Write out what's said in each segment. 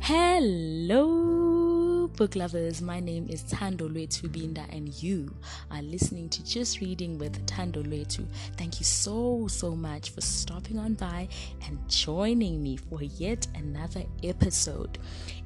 Hello, book lovers. My name is Tando Binda, and you are listening to Just Reading with Tando Lwetu. Thank you so, so much for stopping on by and joining me for yet another episode.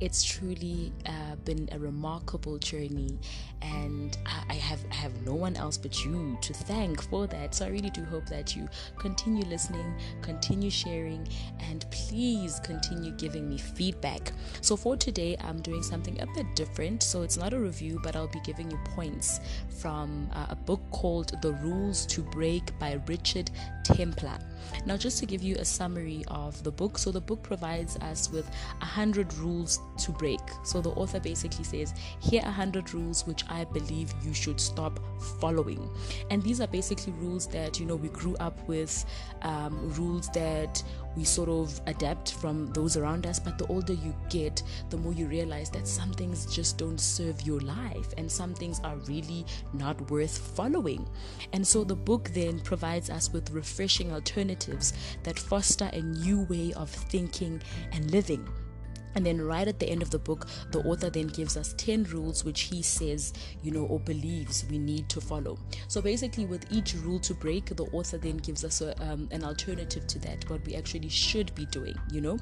It's truly uh, been a remarkable journey, and I, I have I have no one else but you to thank for that. So I really do hope that you continue listening, continue sharing, and please continue giving me feedback. So for today, I'm doing something a bit different. So it's not a review, but I'll be giving you points from uh, a book called The Rules to Break by Richard Templar. Now, just to give you a summary of the book, so the book provides us with a hundred rules to break. So the author basically says, Here are a hundred rules which I believe you should stop following. And these are basically rules that you know we grew up with, um, rules that we sort of adapt from those around us. But the older you get, the more you realize that some things just don't serve your life and some things are really not worth following. And so the book then provides us with refreshing alternatives that foster a new way of thinking and living. And then, right at the end of the book, the author then gives us 10 rules which he says, you know, or believes we need to follow. So, basically, with each rule to break, the author then gives us a, um, an alternative to that, what we actually should be doing, you know.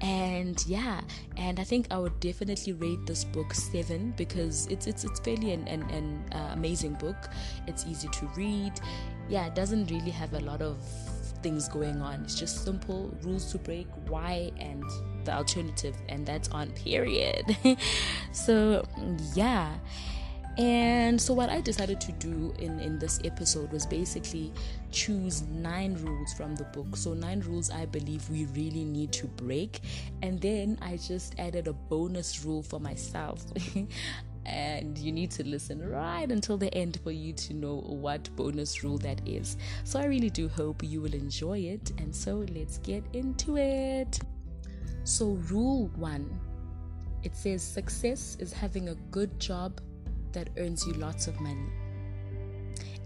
And yeah, and I think I would definitely rate this book seven because it's it's it's fairly an, an, an uh, amazing book. It's easy to read. Yeah, it doesn't really have a lot of things going on. It's just simple rules to break, why, and the alternative, and that's on period. so, yeah. And so, what I decided to do in, in this episode was basically choose nine rules from the book. So, nine rules I believe we really need to break. And then I just added a bonus rule for myself. and you need to listen right until the end for you to know what bonus rule that is. So I really do hope you will enjoy it. And so let's get into it. So, rule one it says success is having a good job that earns you lots of money.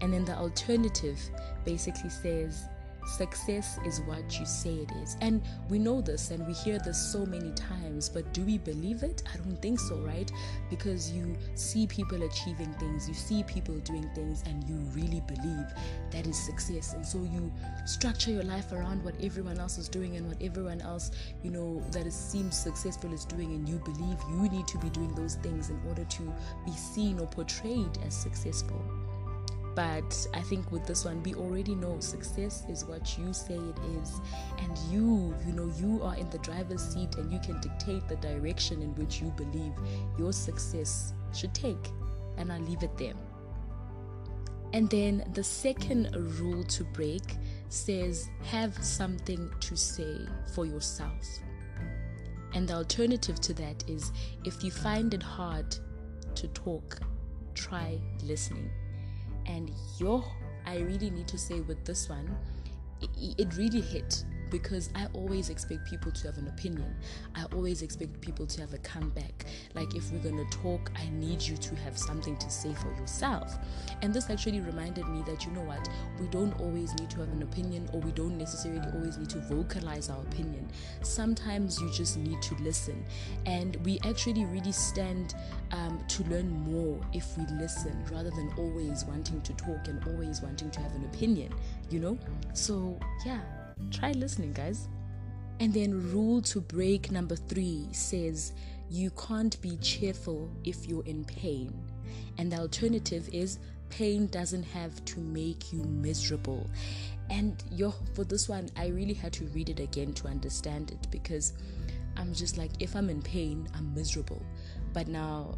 And then the alternative basically says Success is what you say it is. And we know this and we hear this so many times, but do we believe it? I don't think so, right? Because you see people achieving things, you see people doing things, and you really believe that is success. And so you structure your life around what everyone else is doing and what everyone else, you know, that is, seems successful is doing, and you believe you need to be doing those things in order to be seen or portrayed as successful. But I think with this one, we already know success is what you say it is. And you, you know, you are in the driver's seat and you can dictate the direction in which you believe your success should take. And I'll leave it there. And then the second rule to break says have something to say for yourself. And the alternative to that is if you find it hard to talk, try listening. And yo, I really need to say with this one, it, it really hit because I always expect people to have an opinion. I always expect people to have a comeback. Like, if we're gonna talk, I need you to have something to say for yourself. And this actually reminded me that you know what, we don't always need to have an opinion, or we don't necessarily always need to vocalize our opinion. Sometimes you just need to listen. And we actually really stand um, to learn more if we listen rather than always wanting to talk and always wanting to have an opinion, you know? So, yeah Try listening, guys. And then, rule to break number three says you can't be cheerful if you're in pain. And the alternative is pain doesn't have to make you miserable. And yo, for this one, I really had to read it again to understand it because I'm just like, if I'm in pain, I'm miserable. But now,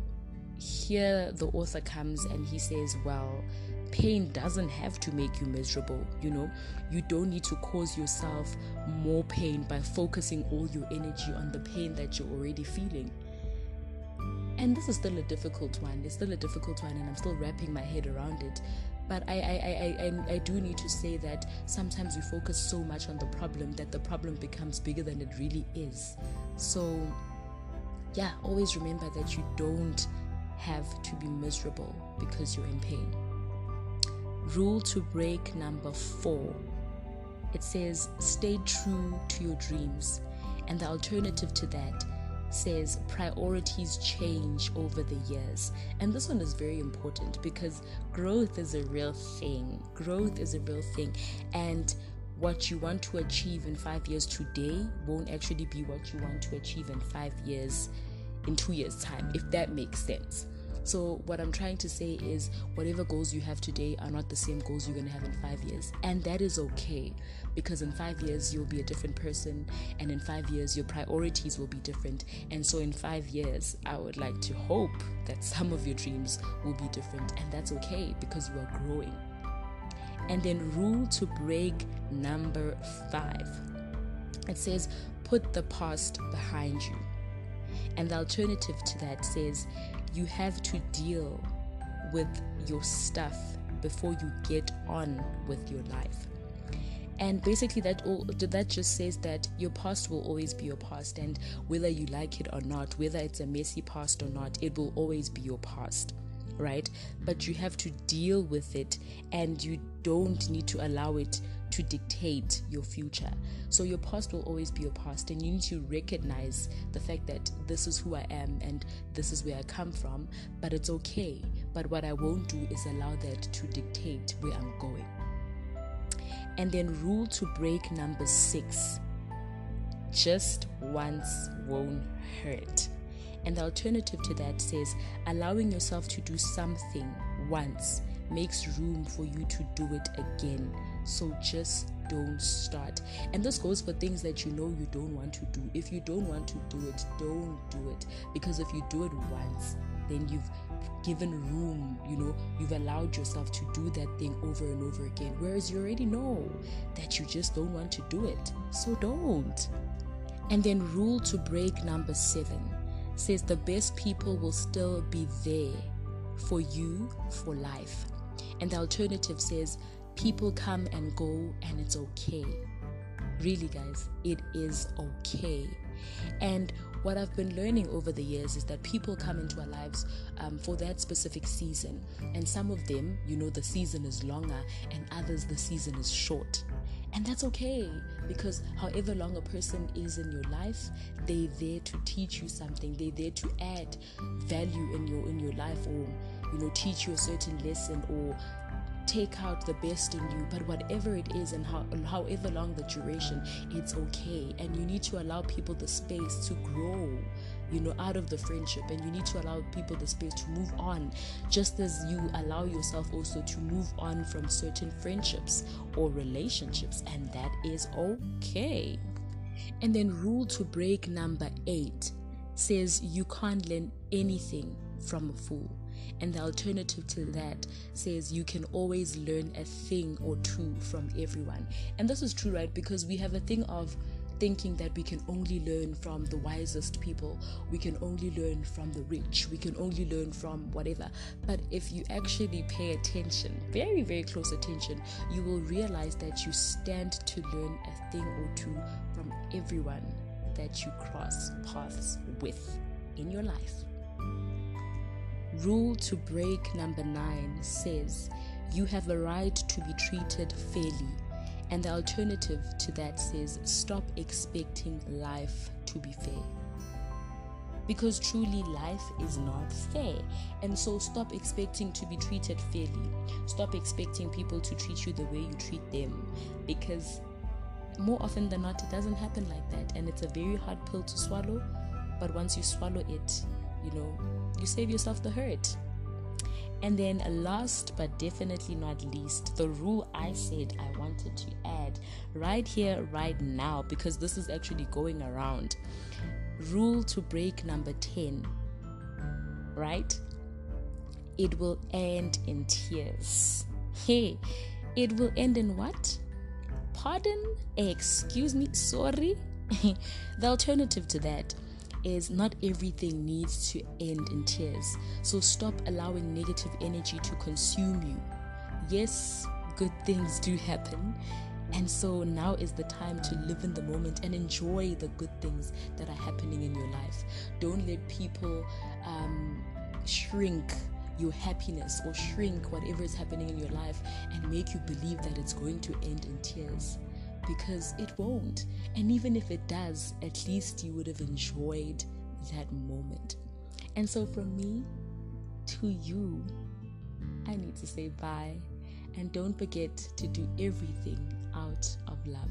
here the author comes and he says, well, pain doesn't have to make you miserable you know? You don't need to cause yourself more pain by focusing all your energy on the pain that you're already feeling. And this is still a difficult one. It's still a difficult one and i'm still wrapping my head around it. But I, I, I, I, I do need to say that sometimes we focus so much on the problem that the problem becomes bigger than it really is. So yeah always remember that you don't have to be miserable because you're in pain Rule to break number four it says, Stay true to your dreams And the alternative to that says priorities change over the years. And this one is very important because growth is a real thing. Growth is a real thing. And what you want to achieve in five years today won't actually be what you want to achieve in five years, in two years' time, if that makes sense. So, what I'm trying to say is, whatever goals you have today are not the same goals you're going to have in five years. And that is okay because in five years, you'll be a different person. And in five years, your priorities will be different. And so, in five years, I would like to hope that some of your dreams will be different. And that's okay because you are growing. And then, rule to break number five it says, put the past behind you. And the alternative to that says, you have to deal with your stuff before you get on with your life. And basically, that all that just says that your past will always be your past, and whether you like it or not, whether it's a messy past or not, it will always be your past, right? But you have to deal with it, and you don't need to allow it to dictate your future. So your past will always be your past, and you need to recognize the fact that this is who I am and this is where I come from, but it's okay. But what I won't do is allow that to dictate where I'm going. And then, rule to break number six just once won't hurt. And the alternative to that says allowing yourself to do something once makes room for you to do it again. So just don't start. And this goes for things that you know you don't want to do. If you don't want to do it, don't do it. Because if you do it once, then you've given room, you know, you've allowed yourself to do that thing over and over again. Whereas you already know that you just don't want to do it. So don't. And then, rule to break number seven says the best people will still be there for you for life. And the alternative says people come and go and it's okay. Really, guys, it is okay. And what I've been learning over the years is that people come into our lives um, for that specific season. And some of them, you know, the season is longer, and others, the season is short. And that's okay because however long a person is in your life, they're there to teach you something. They're there to add value in your in your life or you know teach you a certain lesson or take out the best in you but whatever it is and how, however long the duration it's okay. And you need to allow people the space to grow you know out of the friendship. And you need to allow people the space to move on just as you allow yourself also to move on from certain friendships or relationships. And that is okay. And then rule to break number 8 says you can't learn anything from a fool and the alternative to that says you can always learn a thing or two from everyone. And this is true, right? Because we have a thing of thinking that we can only learn from the wisest people, we can only learn from the rich, we can only learn from whatever. But if you actually pay attention, very, very close attention, you will realize that you stand to learn a thing or two from everyone that you cross paths with in your life. Rule to break number nine says you have a right to be treated fairly. And the alternative to that says stop expecting life to be fair. Because truly, life is not fair. And so, stop expecting to be treated fairly. Stop expecting people to treat you the way you treat them. Because more often than not, it doesn't happen like that. And it's a very hard pill to swallow. But once you swallow it, you know, you save yourself the hurt. And then, last but definitely not least, the rule I said I wanted to add right here, right now, because this is actually going around. Rule to break number 10, right? It will end in tears. Hey, it will end in what? Pardon? Excuse me? Sorry? the alternative to that is not everything needs to end in tears. So stop allowing negative energy to consume you. Yes, good things do happen. And so now is the time to live in the moment and enjoy the good things that are happening in your life. Don't let people um, shrink your happiness or shrink whatever is happening in your life and make you believe that it's going to end in tears because it won't. And even if it does, at least you would have enjoyed that moment. And so, from me to you, I need to say bye. And don't forget to do everything out of love.